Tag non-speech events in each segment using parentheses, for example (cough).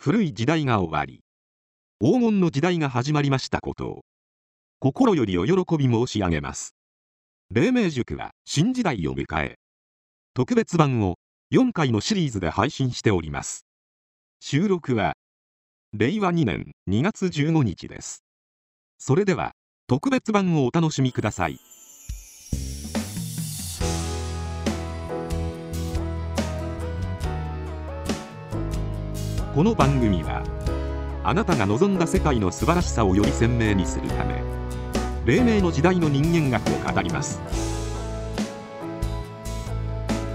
古い時代が終わり黄金の時代が始まりましたことを心よりお喜び申し上げます。黎明塾は新時代を迎え特別版を4回のシリーズで配信しております。収録は令和2年2月15日です。それでは特別版をお楽しみください。この番組はあなたが望んだ世界の素晴らしさをより鮮明にするため黎明の時代の人間学を語ります。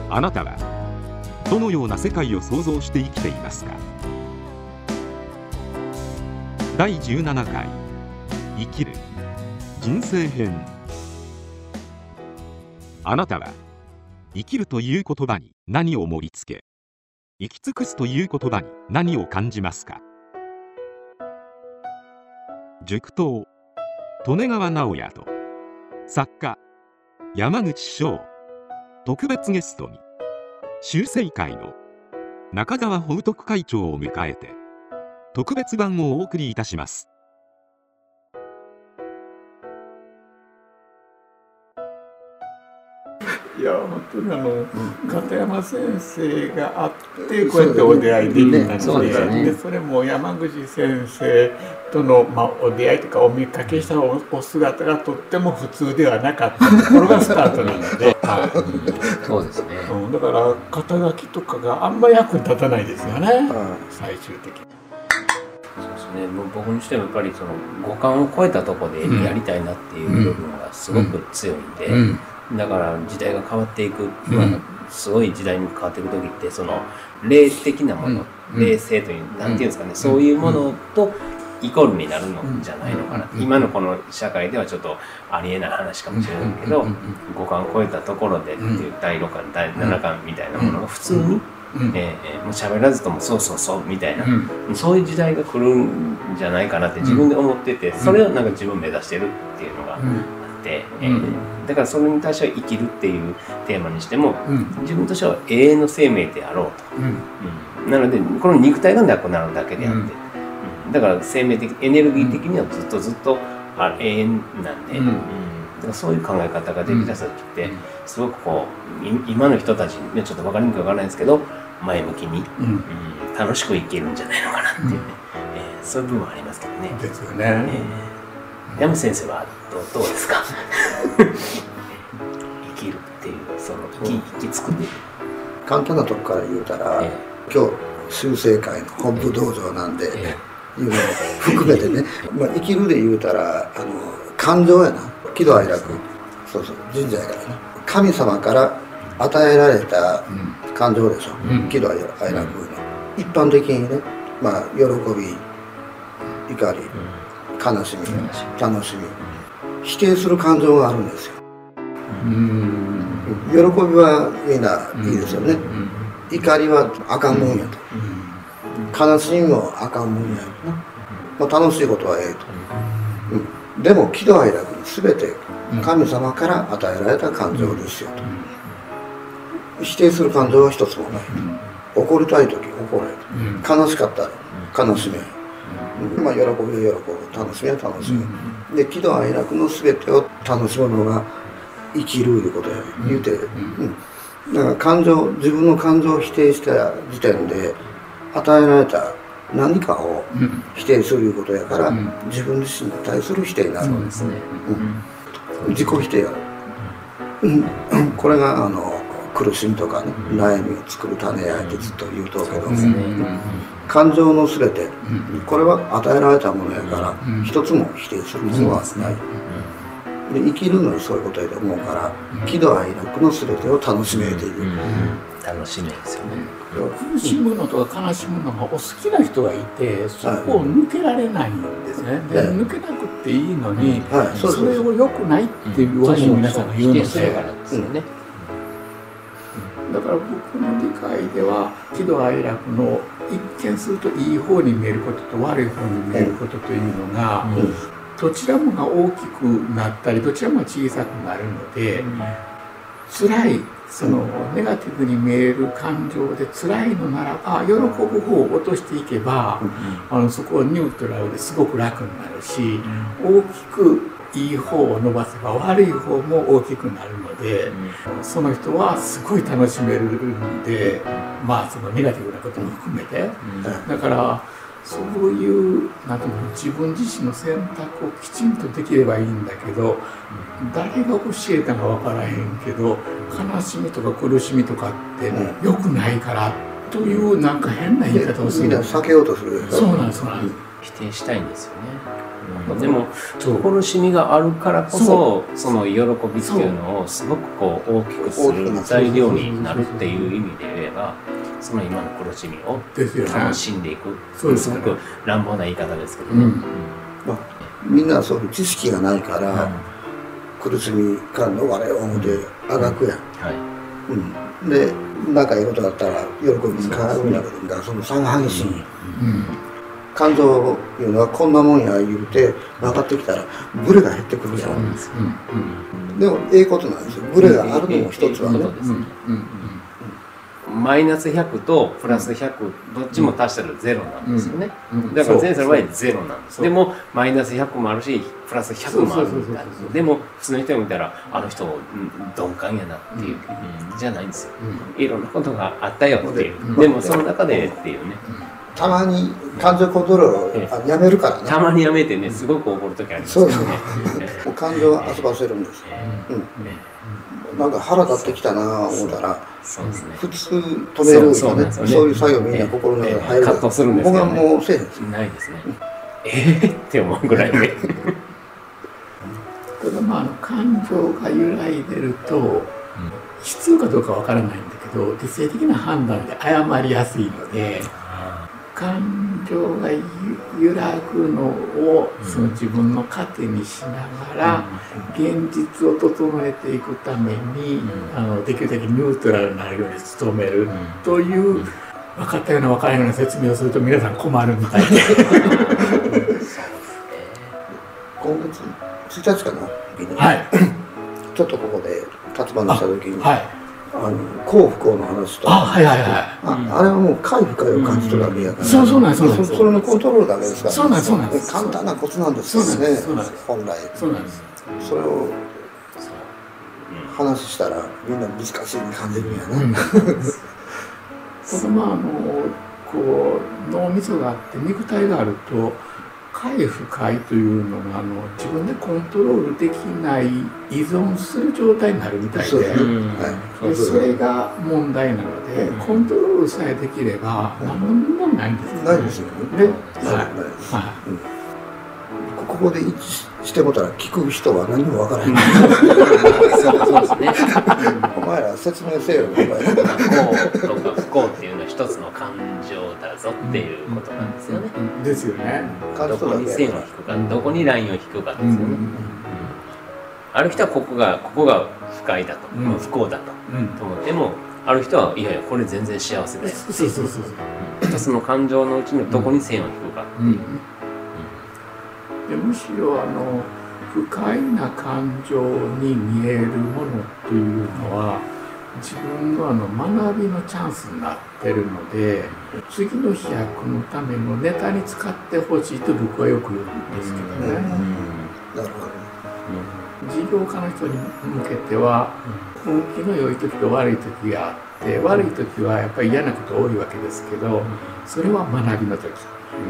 あなたはどのような世界を想像して生きていますか？第17回生きる人生編。あなたは生きるという言葉に何を盛り付け行き尽くすという言葉に何を感じますか？塾頭利根川直也と作家山口翔特別ゲストに修正会の中川法徳会長を迎えて特別版をお送りいたします。いや本当にあの、片山先生があってこうやってお出会いできたので,、ね。ね、でそれも山口先生との、まあ、お出会いとかお見かけしたおお姿がとっても普通ではなかった。ところがスタートなので、(laughs) はい、そうですね、うん、だから肩書きとかがあんま役に立たないですよね、最終的に。そうですね、もう僕にしてもやっぱりその五感を超えたところでやりたいなっていう部分がすごく強いんで、うん。うんだから時代が変わっていく、まあ、すごい時代に変わっていく時ってその霊的なもの、霊性というなんていうんですかね、そういうものとイコールになるのじゃないのかな、今のこの社会ではちょっとありえない話かもしれないけど、五感を超えたところでっていう第6巻第7巻みたいなものが普通に、えー、もう喋らずともそうそうそうみたいな、そういう時代が来るんじゃないかなって自分で思っててそれをなんか自分目指してるっていうのがて、えー、だからそれに対しては生きるっていうテーマにしても、自分としては永遠の生命であろうと、うん。なのでこの肉体がなくなるだけであって、だから生命的エネルギー的にはずっとずっとあ永遠なんで、うん、だからそういう考え方ができた時って、すごくこう今の人たちにちょっと分かりにくいか分からないんですけど前向きに、うん。楽しく生きるんじゃないのかなっていうね、えー、そういう部分はありますけどね。ですよね。えー、山先生はどどうですか？(laughs) 生きるっていうその生き生き尽くて簡単なとこから言うたら、えー、今日修正会の本部道場なんで、えーいうのも含めてね、(laughs) まあ、生きるで言うたらあの感情やな。喜怒哀楽。そうそう神社やからな。神様から与えられた感情でしょ、うん、喜怒哀楽の、一般的にねまあ喜び怒り、悲しみ、楽しみ、否定する感情があるんですよ、うん、喜びはみんないいですよね、怒りはあかんもんやと、悲しみもあかんもんやまあ、楽しいことはええと、うん、でも喜怒哀楽に全て神様から与えられた感情ですよと、否定する感情は一つもない。と、怒りたい時怒れと、悲しかったら悲しめ、まあ、喜びは喜ぶ。楽しみは楽しむ、で喜怒哀楽の全てを楽しむのが生きるいうことや言うて、うん。だから感情自分の感情を否定した時点で与えられた何かを否定するいうことやから、うん、自分自身に対する否定になるんですね、うん、自己否定や、うん、これがあの苦しみとかね、悩みを作る種やってずっと言うとうけど、感情の全て、これは与えられたものやから、一つも否定するものはない、で生きるのにそういうことやと思うから、喜怒哀楽の全てを楽しめている、楽しみですよね。苦しむのとか悲しむのがお好きな人がいてそこを抜けられないんですね、で抜けなくていいのに、それをよくないっていうわけを皆さんが言うので、だから僕の理解では喜怒哀楽の一見するといい方に見えることと悪い方に見えることというのが、どちらもが大きくなったりどちらも小さくなるので、辛いそのネガティブに見える感情で辛いのならば喜ぶ方を落としていけば、あのそこはニュートラルですごく楽になるし、大きくいい方を伸ばせば悪い方も大きくなるので、その人はすごい楽しめるんでまあそのネガティブなことも含めて、だからそういうなんていうの自分自身の選択をきちんとできればいいんだけど、誰が教えたか分からへんけど悲しみとか苦しみとかって良くないからというなんか変な言い方をする。みんな避けようとする。そうなんですそうなんです否定したいんですよね。でも苦しみがあるからこそその喜びっていうのをすごくこう大きくする材料になるっていう意味で言えばその今の苦しみを楽しんでいく。そうすごく乱暴な言い方ですけどね。うん。まあ、みんなそういう知識がないから、苦しみから逃れよう思ってあがくやん、はい。うん、で仲いいことだったら喜びに変わるんだけどその差が激しい、うん感情いうのはこんなもんや言うて分かってきたらブレが減ってくるやん、うんでもええことなんですよ。ブレがあるのも一つはね、マイナス100とプラス100どっちも足したらゼロなんですよね。うんだから前世の場合ゼロなんです。でもマイナス100もあるしプラス100もあるそうそうそうそうでも普通の人が見たらあの人うん鈍感やなっていう、じゃないんですよ。いろんなことがあったよっていう。うん。でもその中でっていうね。たまに感情コントロールやめるからね。たまにやめてねすごく怒る時ありますそうよねそ。う感情を遊ばせるんですよ、うん、なんか腹立ってきたな思ったらそうですね。普通止めるとかね。そうそうなそういう作業みんな心の中に入る。葛藤するんですけどね。僕はもうせえへんですよ。ないですね。えーって思うぐらいね。(laughs) ただまああの感情が揺らいでると必要かどうかわからないんだけど理性的な判断で誤りやすいので感情がゆ揺らぐのをその自分の糧にしながら現実を整えていくためにあのできるだけニュートラルになるように努めるという分かったような分からないような説明をすると皆さん困るみたいで。今月1日かな？はい。ちょっとここで立花した時に、はいあの幸不幸の話とあはいはいはい。ああれはもう快不快を感じ取るわけやから、そうそうなんですそうなんです。それのコントロールだけですか？らそうなんですそうなんです。簡単なコツなんですよそうなんでねすそうなんです。本来。そうなんです。それを話したらみんな難しいに感じる。ん。やね、ただまああのこう脳みそがあって肉体があると快不快というのがあの自分でコントロールできない依存する状態になるみたいでそう。ではい。でそれが問題なのでコントロールさえできれば何の問題もないんですよ。ないですよねここで一致してもたら聞く人は何もわからへん、そうそうですね。お前ら説明せよお前。ね。幸とか不幸っていうのは一つの感情だぞっていうことなんですよね。いですよね。感どこに線を引くか、どこにラインを引くかですよね。うんある人はここがここが不快だと、うん不幸だとうんと思ってもある人はいやいやこれ全然幸せだよそうそうそう。一つの感情のうちのどこに線を引くか、うんでむしろあの不快な感情に見えるものというのは自分のあの学びのチャンスになってるので次の飛躍のためのネタに使ってほしいと僕はよく言うんですけどね。なるほど事業家の人に向けては運気の良い時と悪い時があって悪い時はやっぱり嫌なこと多いわけですけどそれは学びの時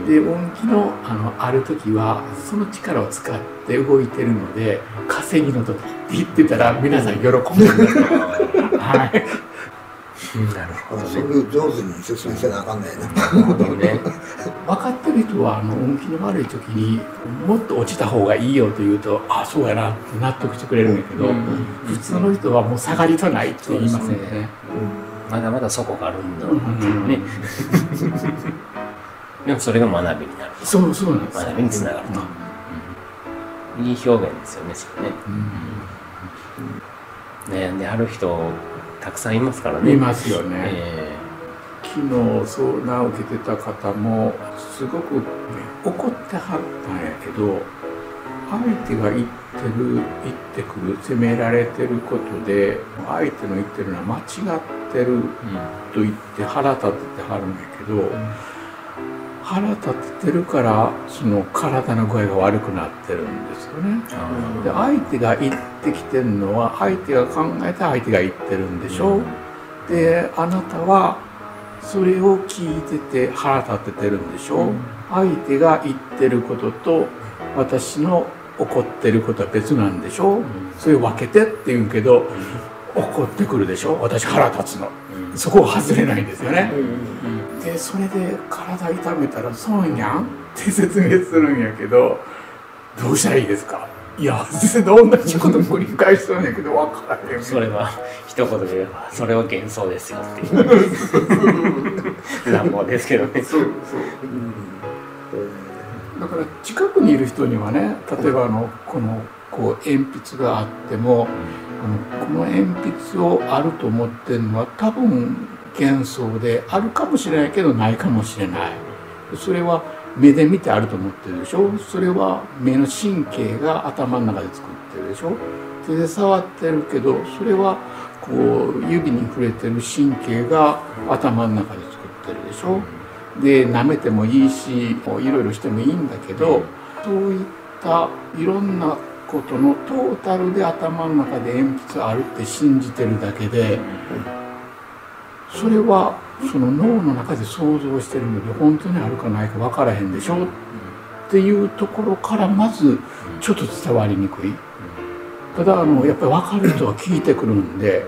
で運気のあのある時はその力を使って動いてるので稼ぎの時って言ってたら皆さん喜ぶんですよ。はい。なるほどそういう上手に説明せなあかんねんな。ね。分かってる人はあの運気の悪い時にもっと落ちた方がいいよと言うとあそうやなって納得してくれるんだけど、普通の人はもう下がりとないって言いますよね。まだまだそこがあるんだろうっていうねでもそれが学びになる。そうそうなんです。よ学びにつながると、いい表現ですよねそれね。悩んである人たくさんいますからね。いますよね。え昨日相談を受けてた方もすごく、ね、怒ってはったんやけど相手が言ってる言ってくる責められてることで相手の言ってるのは間違ってると言って腹立ててはるんだけど、腹立ててるからその体の具合が悪くなってるんですよね。で相手が言ってきてるのは相手が考えて相手が言ってるんでしょ、う。であなたはそれを聞いてて腹立ててるんでしょ、う。相手が言ってることと私の怒ってることは別なんでしょ、う。それを分けてって言うけど、怒ってくるでしょ私腹立つの、そこを外れないんですよね、でそれで体痛めたら損やんって説明するんやけどどうしたらいいですか？いや全然同じこと繰り返しとんやけど分からへん。それは一言で言えばそれは幻想ですよっていう。(laughs) 乱暴ですけどね。そうそう、だから近くにいる人にはね例えばあのこのこう鉛筆があっても、この鉛筆をあると思ってるのは多分幻想であるかもしれないけどないかもしれない。それは目で見てあると思ってるでしょ。それは目の神経が頭の中で作ってるでしょ。手で触ってるけどそれはこう指に触れてる神経が頭の中で作ってるでしょ。で舐めてもいいしいろいろしてもいいんだけどそういったいろんなことのトータルで頭の中で鉛筆あるって信じてるだけでそれはその脳の中で想像してるので本当にあるかないか分からへんでしょ？っていうところからまずちょっと伝わりにくい。ただあのやっぱり分かる人は聞いてくるんで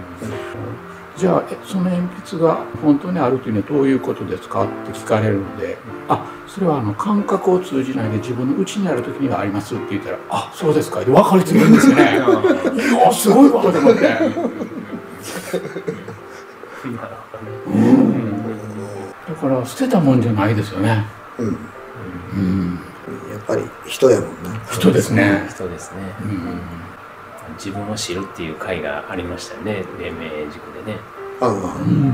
じゃあその鉛筆が本当にあるというのはどういうことですか？って聞かれるのであそれはあの感覚を通じないで自分の内にある時にはありますって言ったらあそうですか？で分かる人いるんですよね。(laughs) いやすごいわと思って。(laughs) だから捨てたもん。じゃないですよね。うん。うん、やっぱり人やもん。な。人ですね。人ですね。うん、自分を知るっていう回がありましたね、黎明塾でね。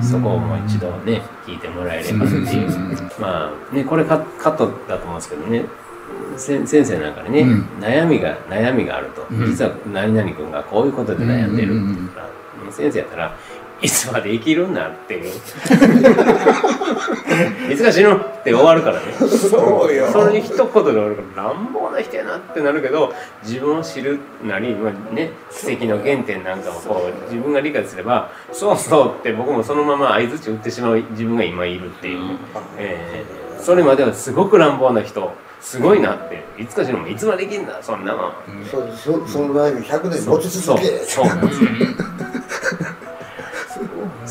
そこをもう一度ね聞いてもらえればっていう、まあねこれカカットだと思うん。ですけどね先生なん。かにね、うん、悩みが悩みがあると、うん、実は何々君がこういうことで悩ん。でるって言ったら、先生やったらいつまで生きるんだって。いういつか死ぬって終わるからね。そうよ。それに一言で終わるから乱暴な人やなってなるけど自分を知るなり、まあね、奇跡の原点なんかもこう自分が理解すればそうそうって僕もそのまま相づち打ってしまう自分が今いるっていう、えー、それまではすごく乱暴な人すごいなって。いつか死ぬもいつまで生きんだそんなもん、そうそその前に100年持ち続け。そう。そう。なんですよ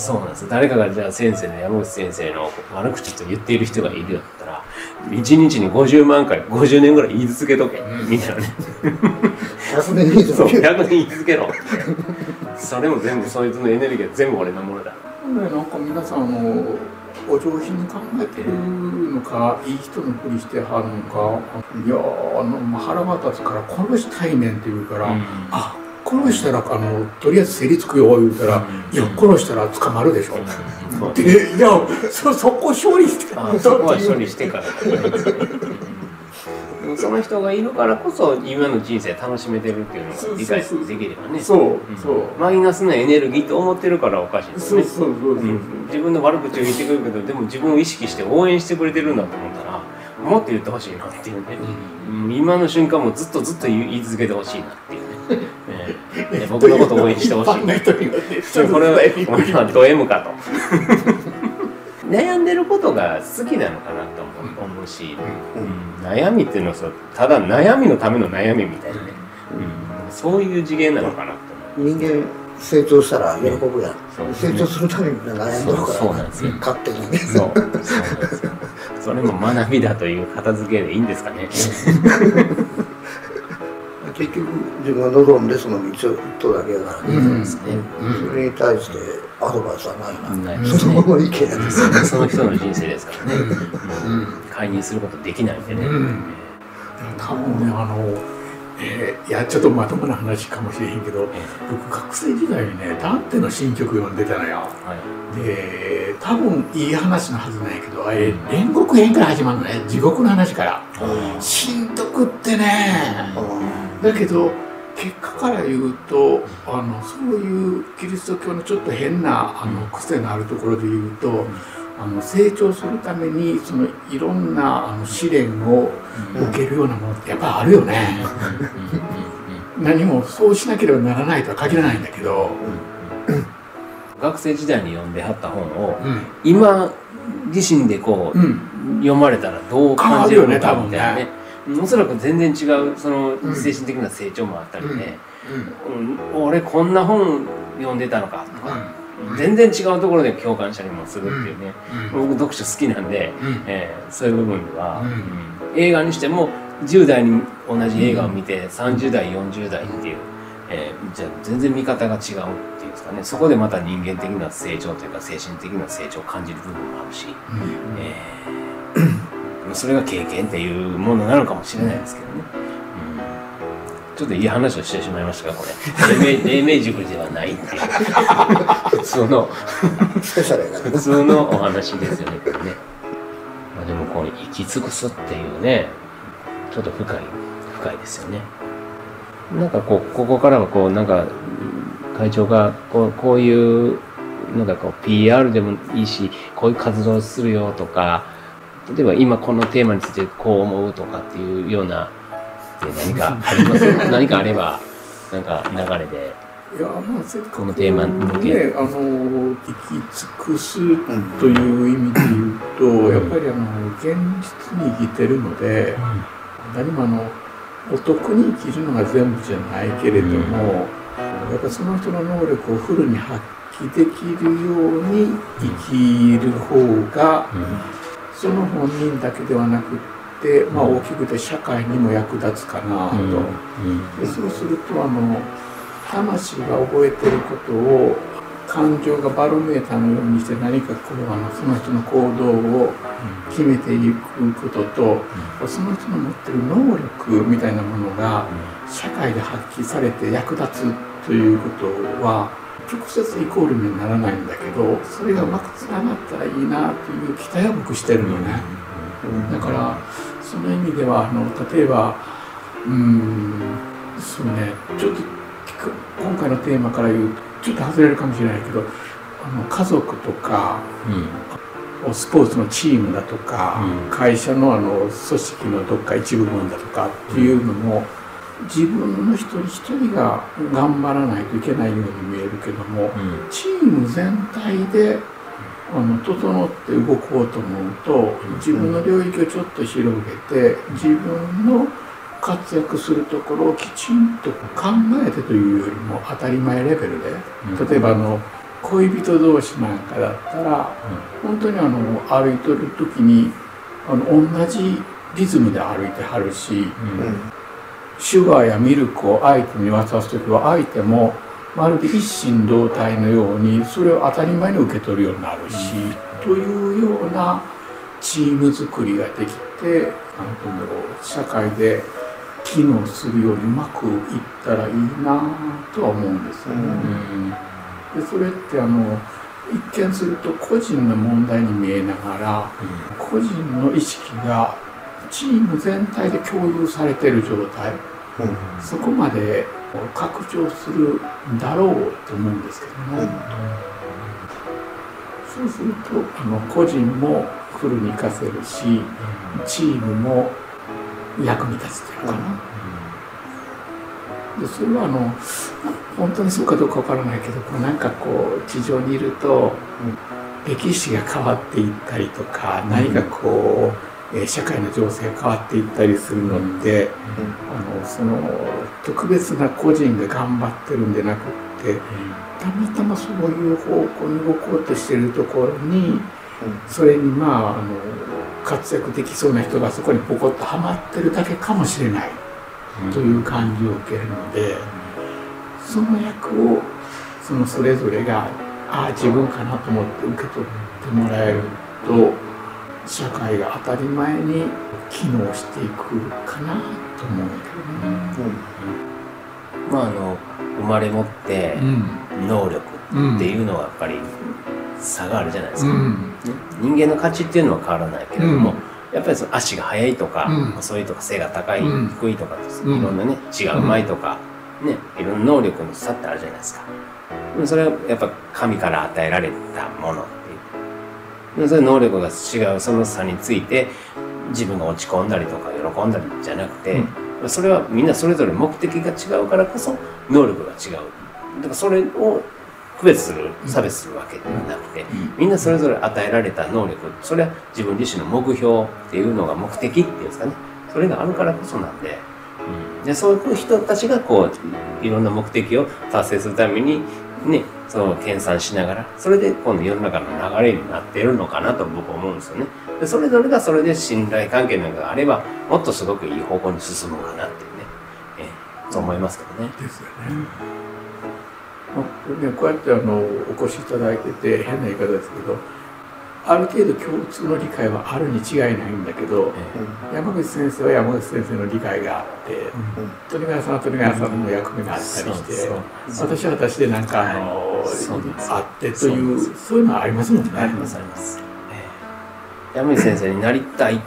そうなんです誰かがじゃあ先生の山口先生の悪口と言っている人がいるよったら1日に50万回50年ぐらい言い続けとけ、うん、みたいな。ね100年言い続けろ100年言い続けろ。それも全部そいつのエネルギーは全部俺のものだ。なんか皆さんのお上品に考えてるのかいい人のふりしてはるのかいやあの腹が立つから殺したいねんって言うから、うん、あ殺したらあのとりあえず競りつくよ言うたら、いや殺したら捕まるでしょ、うん、でいやそそこ処理してあそこは処理してから。その人がいるからこそ今の人生楽しめてるっていうのが理解できればね。そうそう、マイナスなエネルギーと思ってるからおかしいですね。自分の悪口を言ってくるけどでも自分を意識して応援してくれてるんだと思ったらもっと言ってほしいなっていうね、うん、今の瞬間もずっとずっと言い続けてほしいなっていうね、僕のこと応援してほしい。これは、ド M かと。悩んでることが好きなのかなと思うし、うん、悩みっていうのはただ悩みのための悩みみたいなね、うん、そういう次元なのかなと思う。人間成長したら喜ぶやん、成長するために悩んでるから。そうなんですよ。勝手にね。そう。そうなんですよ。それも学びだという片付けでいいんですかね結局自分が望んでその道を行っただけだからね、うん、それに対してアドバイスはないな、ね、そのまま意見ですね。その人の人生ですからね、うん、介入することできないんでね、うん、多分ねあのえー、いやちょっとまともな話かもしれへんけど、僕学生時代にねダンテの新曲読んでたのよ、はい、で多分いい話のはずなんやけどあれ煉獄編から始まるのね。地獄の話から、しん。どくってね、だけど結果から言うとあのそういうキリスト教のちょっと変なあの癖のあるところで言うと、あの成長するためにそのいろんなあの試練を受けるようなものってやっぱりあるよね。何もそうしなければならないとは限らないんだけど。学生時代に読んではった本を、今自身でこう、読まれたらどう感じるのかみたいなね。おそらく全然違うその精神的な成長もあったりね、うん、俺こんな本読んでたのかとか、全然違うところで共感したりもするっていうね、僕読書好きなんで、えー、そういう部分では、映画にしても10代に同じ映画を見て、30代40代っていう、えー、じゃあ全然見方が違うっていうんですかね。そこでまた人間的な成長というか精神的な成長を感じる部分もあるし、えー、それが経験っていうものなのかもしれないですけどね。ちょっといい話をしてしまいましたが、これ。(laughs) 黎明塾ではないっていう。(laughs) 普通の普通のお話ですよね、これね。まあ、でも、こう、行き尽くすっていうね、ちょっと深い、深いですよね。なんかこう、ここからはこう、なんか、会長がこう、こういう、なんかこう、PR でもいいし、こういう活動するよとか、例えば今このテーマについてこう思うとかっていうような、何かあります？(laughs) 何かあれば、なんか流れで。いやまあ、せっこのテーマに向けね、あの行き尽くすという意味で言うと、うん、やっぱりあの現実に生きてるので、うん、何もあのお得に生きるのが全部じゃないけれども、やっぱその人の能力をフルに発揮できるように生きる方が、その本人だけではなくて、まあ、大きくて社会にも役立つかなと。でそうするとあの魂が覚えてることを感情がバロメーターのようにして何かこうあのその人の行動を決めていくことと、その人の持ってる能力みたいなものが社会で発揮されて役立つということは直接イコールにならないんだけどそれがうまくつながったらいいなという期待は僕してるのね。だからその意味ではあの例えばうんそうねちょっと今回のテーマから言うとちょっと外れるかもしれないけどあの家族とか、うん、スポーツのチームだとか、うん、会社のあの組織のどっか一部分だとかっていうのも、自分の一人一人が頑張らないといけないように見えるけども、チーム全体であの整って動こうと思うと自分の領域をちょっと広げて自分の活躍するところをきちんと考えてというよりも当たり前レベルで、例えばあの恋人同士なんかだったら、本当にあの歩いてる時にあの同じリズムで歩いてはるし、シュガーやミルクを相手に渡す時は相手もまるで一心同体のようにそれを当たり前に受け取るようになるし、というようなチーム作りができて何て言うんだろう社会で機能するようにうまくいったらいいなとは思うんですよね。でそれってあの一見すると個人の問題に見えながら、個人の意識がチーム全体で共有されている状態、そこまで拡張するんだろうと思うんですけどね。そうするとあの個人もフルに活かせるしチームも役に立つっていうのかな。でそれはあの本当にそうかどうかわからないけどこうなんかこう地上にいると、歴史が変わっていったりとか何かこう、え社会の情勢が変わっていったりするのって、あのその特別な個人が頑張ってるんでなくって、たまたまそういう方向に動こうとしてるところに、それにまああの活躍できそうな人がそこにポコッとはまってるだけかもしれないという感じを受けるのでその役をそのそれぞれがああ自分かなと思って受け取ってもらえると社会が当たり前に機能していくかなと思うけどね。うん、まああの生まれ持って能力っていうのはやっぱり差があるじゃないですか、うん、人間の価値っていうのは変わらないけれども、やっぱりその足が速いとか、うん。遅いとか背が高い、うん。低いとかいろんなね血がうまいとか、ねいろんな能力の差ってあるじゃないですか。それはやっぱ神から与えられたものそ能力が違うその差について自分が落ち込んだりとか喜んだりじゃなくて、それはみんなそれぞれ目的が違うからこそ能力が違う。だからそれを区別する差別するわけではなくて、みんなそれぞれ与えられた能力それは自分自身の目標っていうのが目的っていうんですかね。それがあるからこそなんで,、うん、でそういう人たちがこういろんな目的を達成するためにねその研鑽しながらそれで今度世の中の流れになってるのかなと僕は思うんですよね。でそれぞれがそれで信頼関係なんかがあればもっとすごくいい方向に進むかなっていうね、えーそう思いますけどね。ですよね。まあねこうやってあのお越しいただいてて変な言い方ですけどある程度共通の理解はあるに違いないんだけど山口先生は山口先生の理解があって鳥川さんは鳥川さんの役目があったりしてそうそう。私は私でなんかあのそうなんですあってといそうそういうのはありますもんね。ありますあります。えー山口先生になりたい。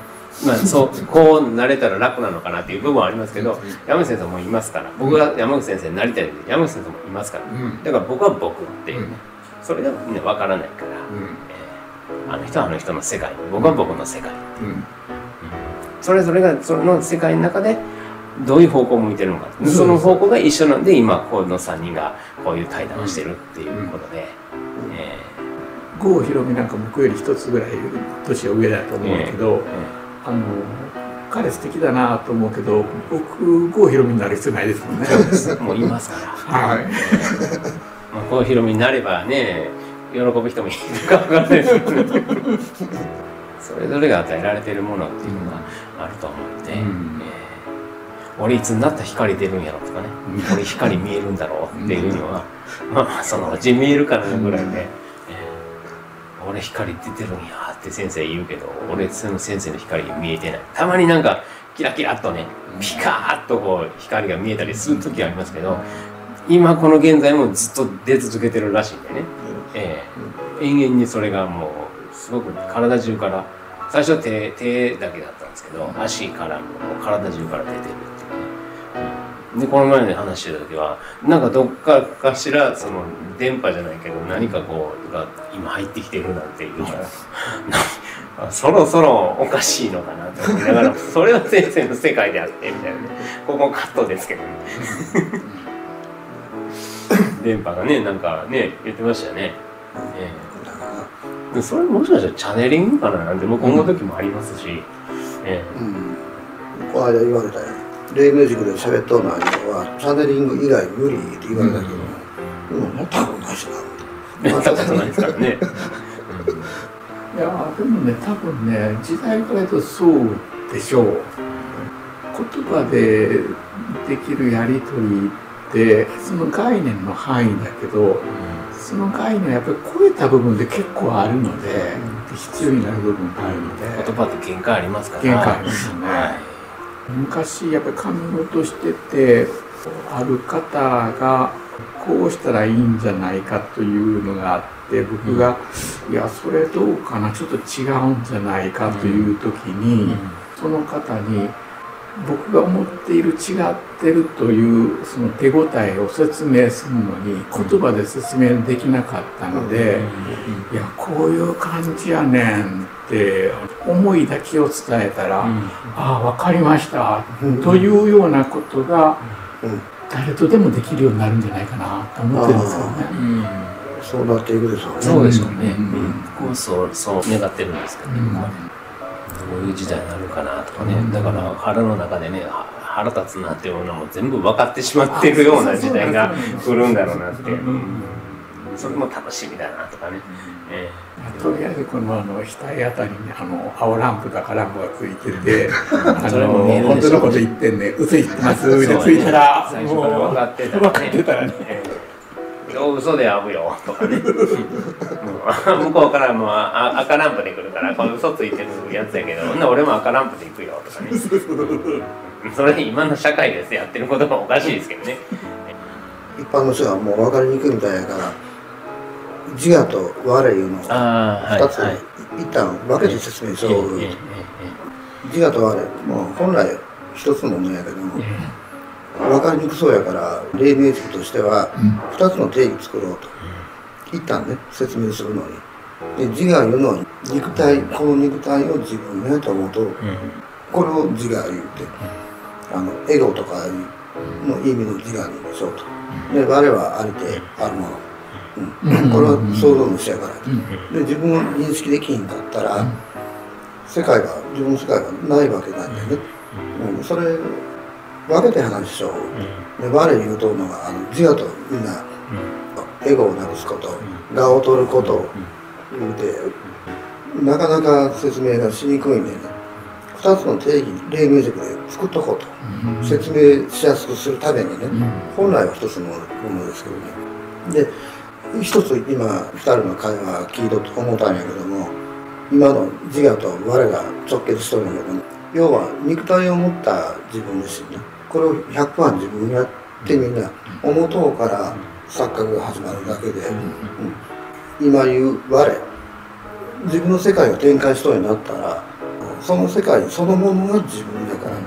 まあ、そう、(laughs) こうなれたら楽なのかなっていう部分はありますけど、山口先生もいますから、僕が山口先生になりたいので、山口先生もいますから、うん。だから僕は僕っていう。ね、それがみんなわからないから、うん。えーあの人はあの人の世界、僕は僕の世界。うん。それぞれがその世界の中でどういう方向を向いてるのか、うん。その方向が一緒なんで今この3人がこういう対談をしてるっていうことで、え郷ひろみなんか僕より一つぐらい年は上だと思うけど、ーえ。あの彼素敵だなと思うけど僕郷ひろみになる必要ないですもんね。ーもういますから。(laughs) はい。(laughs) まあ、こうヒロミになればね喜ぶ人もいるか分からないですけど。ねそれぞれが与えられているものっていうのがあると思って、うん。えー俺いつになったら光出るんやろとかね、俺光見えるんだろうっていうのは、まあそのうち見えるかなぐらいで、えー俺光出てるんやって先生言うけど俺その先生の光見えてない。たまになんかキラキラっとねピカーッとこう光が見えたりする時ありますけど今この現在もずっと出続けてるらしいんでね、ええ。延々にそれがもうすごく体中から最初は手手だけだったんですけど足からもう体中から出てるっていうね、うん。でこの前に話してた時はなんかどっかかしらその電波じゃないけど何かこうが今入ってきてるなんていうからなそろそろおかしいのかなと思いながらそれは先生の世界であってみたいなね。ここカットですけどね電波がねなんかね言ってましたよね、ええ。でそれもしかしたらチャネリングかななんて僕思う時もありますし、えうん。この間言われたよ。霊ミュージックで喋っとるのはチャネリング以外無理って言われたけど、うん、もう多分ないしなえやったことないですからね、(laughs) いやでもね多分ね時代から言うとそうでしょう。言葉でできるやり取りってその概念の範囲だけどその概念をやっぱり超えた部分で結構あるので必要になる部分があるので言葉って限界ありますから。限界ありますよね。は昔やっぱり神事しててある方がこうしたらいいんじゃないかというのがあって僕が、いやそれどうかなちょっと違うんじゃないかという時に、その方に僕が思っている違ってるというその手応えを説明するのに言葉で説明できなかったので、いやこういう感じやねんって思いだけを伝えたら、ああ分かりました、というようなことがうん。誰とでもできるようになるんじゃないかなと思ってるんですよね。うん。そうなっていくでしょうね。そうでしょうね、うん。そうそう願ってるんですけどね、うん僕はねどういう時代になるかなとかね、うんだから腹の中でねは腹立つなっていうのも全部分かってしまってるような時代が来るんだろうなって、うん。それも楽しみだなとかね、えとりあえずこのあの額あたりにあの青ランプだかランプがついてて (laughs) あそれもの本当のこと言ってんね嘘言ってますえで (laughs) ついたら最初から分かってた分かってたらね嘘で会うよ。とかね。(laughs) 向こうからもうあ赤ランプで来るからこの嘘ついてるやつやけどほんなら俺も赤ランプで行くよ。とかね。(laughs) それ今の社会ですやってることがおかしいですけどね。一般の人はもう分かりにくいみたいやから自我と我いうのをああはい2つ、はい一旦分けて説明しよう、えええええ自我と我もう本来一つのものやけども、分かりにくそうやから黎明塾としては2つの定義作ろうと。一旦ね説明するのに。で自我いうのは肉体この肉体を自分やと思うと、これを自我言うて、あのエゴとかの意味の自我にしようと。で我はありてあるもの。うん、これは想像のしやから、で自分を認識できひんかったら、世界が自分の世界がないわけなんでね、うん。それ分けて話しよう、で我言うとのがあの自我とみんな、エゴをなくすこと、我を取ること。を言うてなかなか説明がしにくいんでね2つの定義例ミュージックで作っとこうと、説明しやすくするためにね、本来は一つのものですけどね。で一つ今2人の会話聞いとって思ったんやけども今の自我と我が直結しとるんやけども要は肉体を持った自分自身ねこれを100%自分にやってみんな思とうから錯覚が始まるだけで、うん、今言う我自分の世界を展開しとるようになったらその世界そのものが自分だから、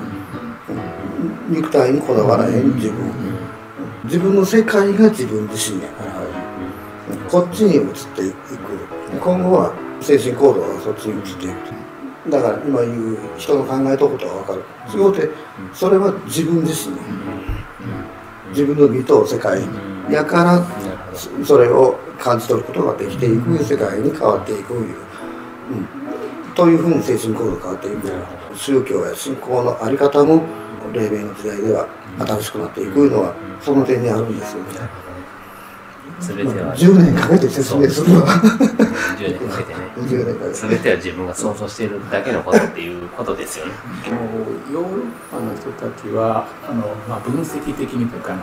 肉体にこだわらへん自分。自分の世界が自分自身やから。こっちに移っていく。今後は精神行動がそっちに移っていくだから今言う人の考えたことは分かる。そうてそれは自分自身自分の見とう世界やからそれを感じ取ることができていく世界に変わっていくいう、うん、というふうに精神行動変わっていく。宗教や信仰の在り方も黎明の時代では新しくなっていくのはその点にあるんですよね。全ては10年かけて説明するわ。10年かけてね。10年かけて。全ては自分が想像しているだけのことっていうことですよね。ヨーロッパの人たちはあの、まあ、分析的にというかあの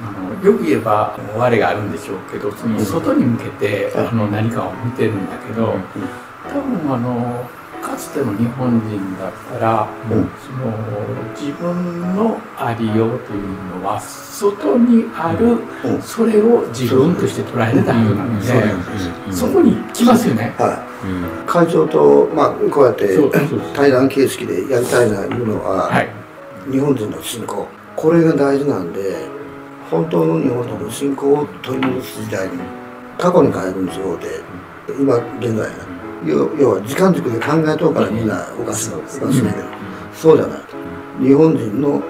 あのよく言えば我があるんでしょうけどその外に向けて、あの何かを見てるんだけど、多分あのかつての日本人だったら、うん、その自分のありようというのは外にある、うん、それを自分として捉えてたはずなん。で、そこに来ますよね。はい、会長と、まあ、こうやって対談形式でやりたいないうのは、はい、日本人の信仰。これが大事なんで本当の日本人の信仰を取り戻す時代に過去に変えるんですよって今現在。ね要要は時間軸で考えとうからみんなおかしいおかしいけど、そうじゃない。日本人の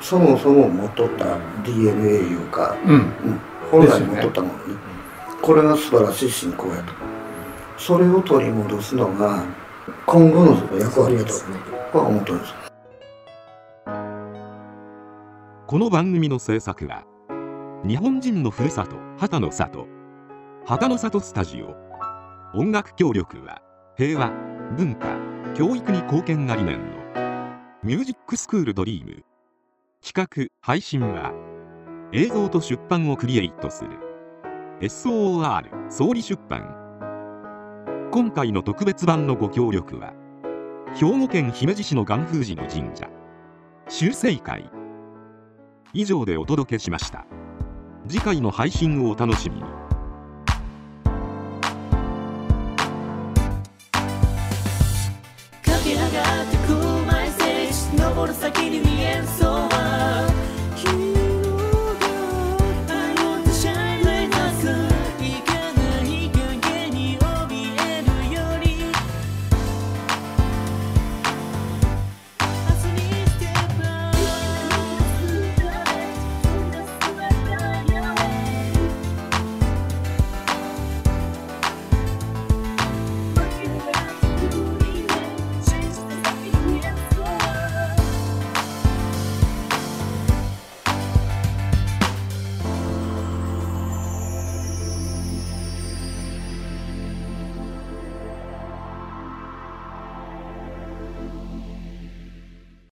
そもそも持っとった DNA いうか、うん、うん、本来持っとったものね、これが素晴らしい信仰やと。それを取り戻すのが今後の役割やと僕は思ってるんです。この番組の制作は日本人のふるさと畑の里。畑の里スタジオ音楽協力は平和文化教育に貢献が理念のミュージックスクールドリーム。企画配信は映像と出版をクリエイトする。SOR 総理出版。今回の特別版のご協力は兵庫県姫路市の元風寺の神社。修正会。以上でお届けしました。次回の配信をお楽しみに。hasta que ni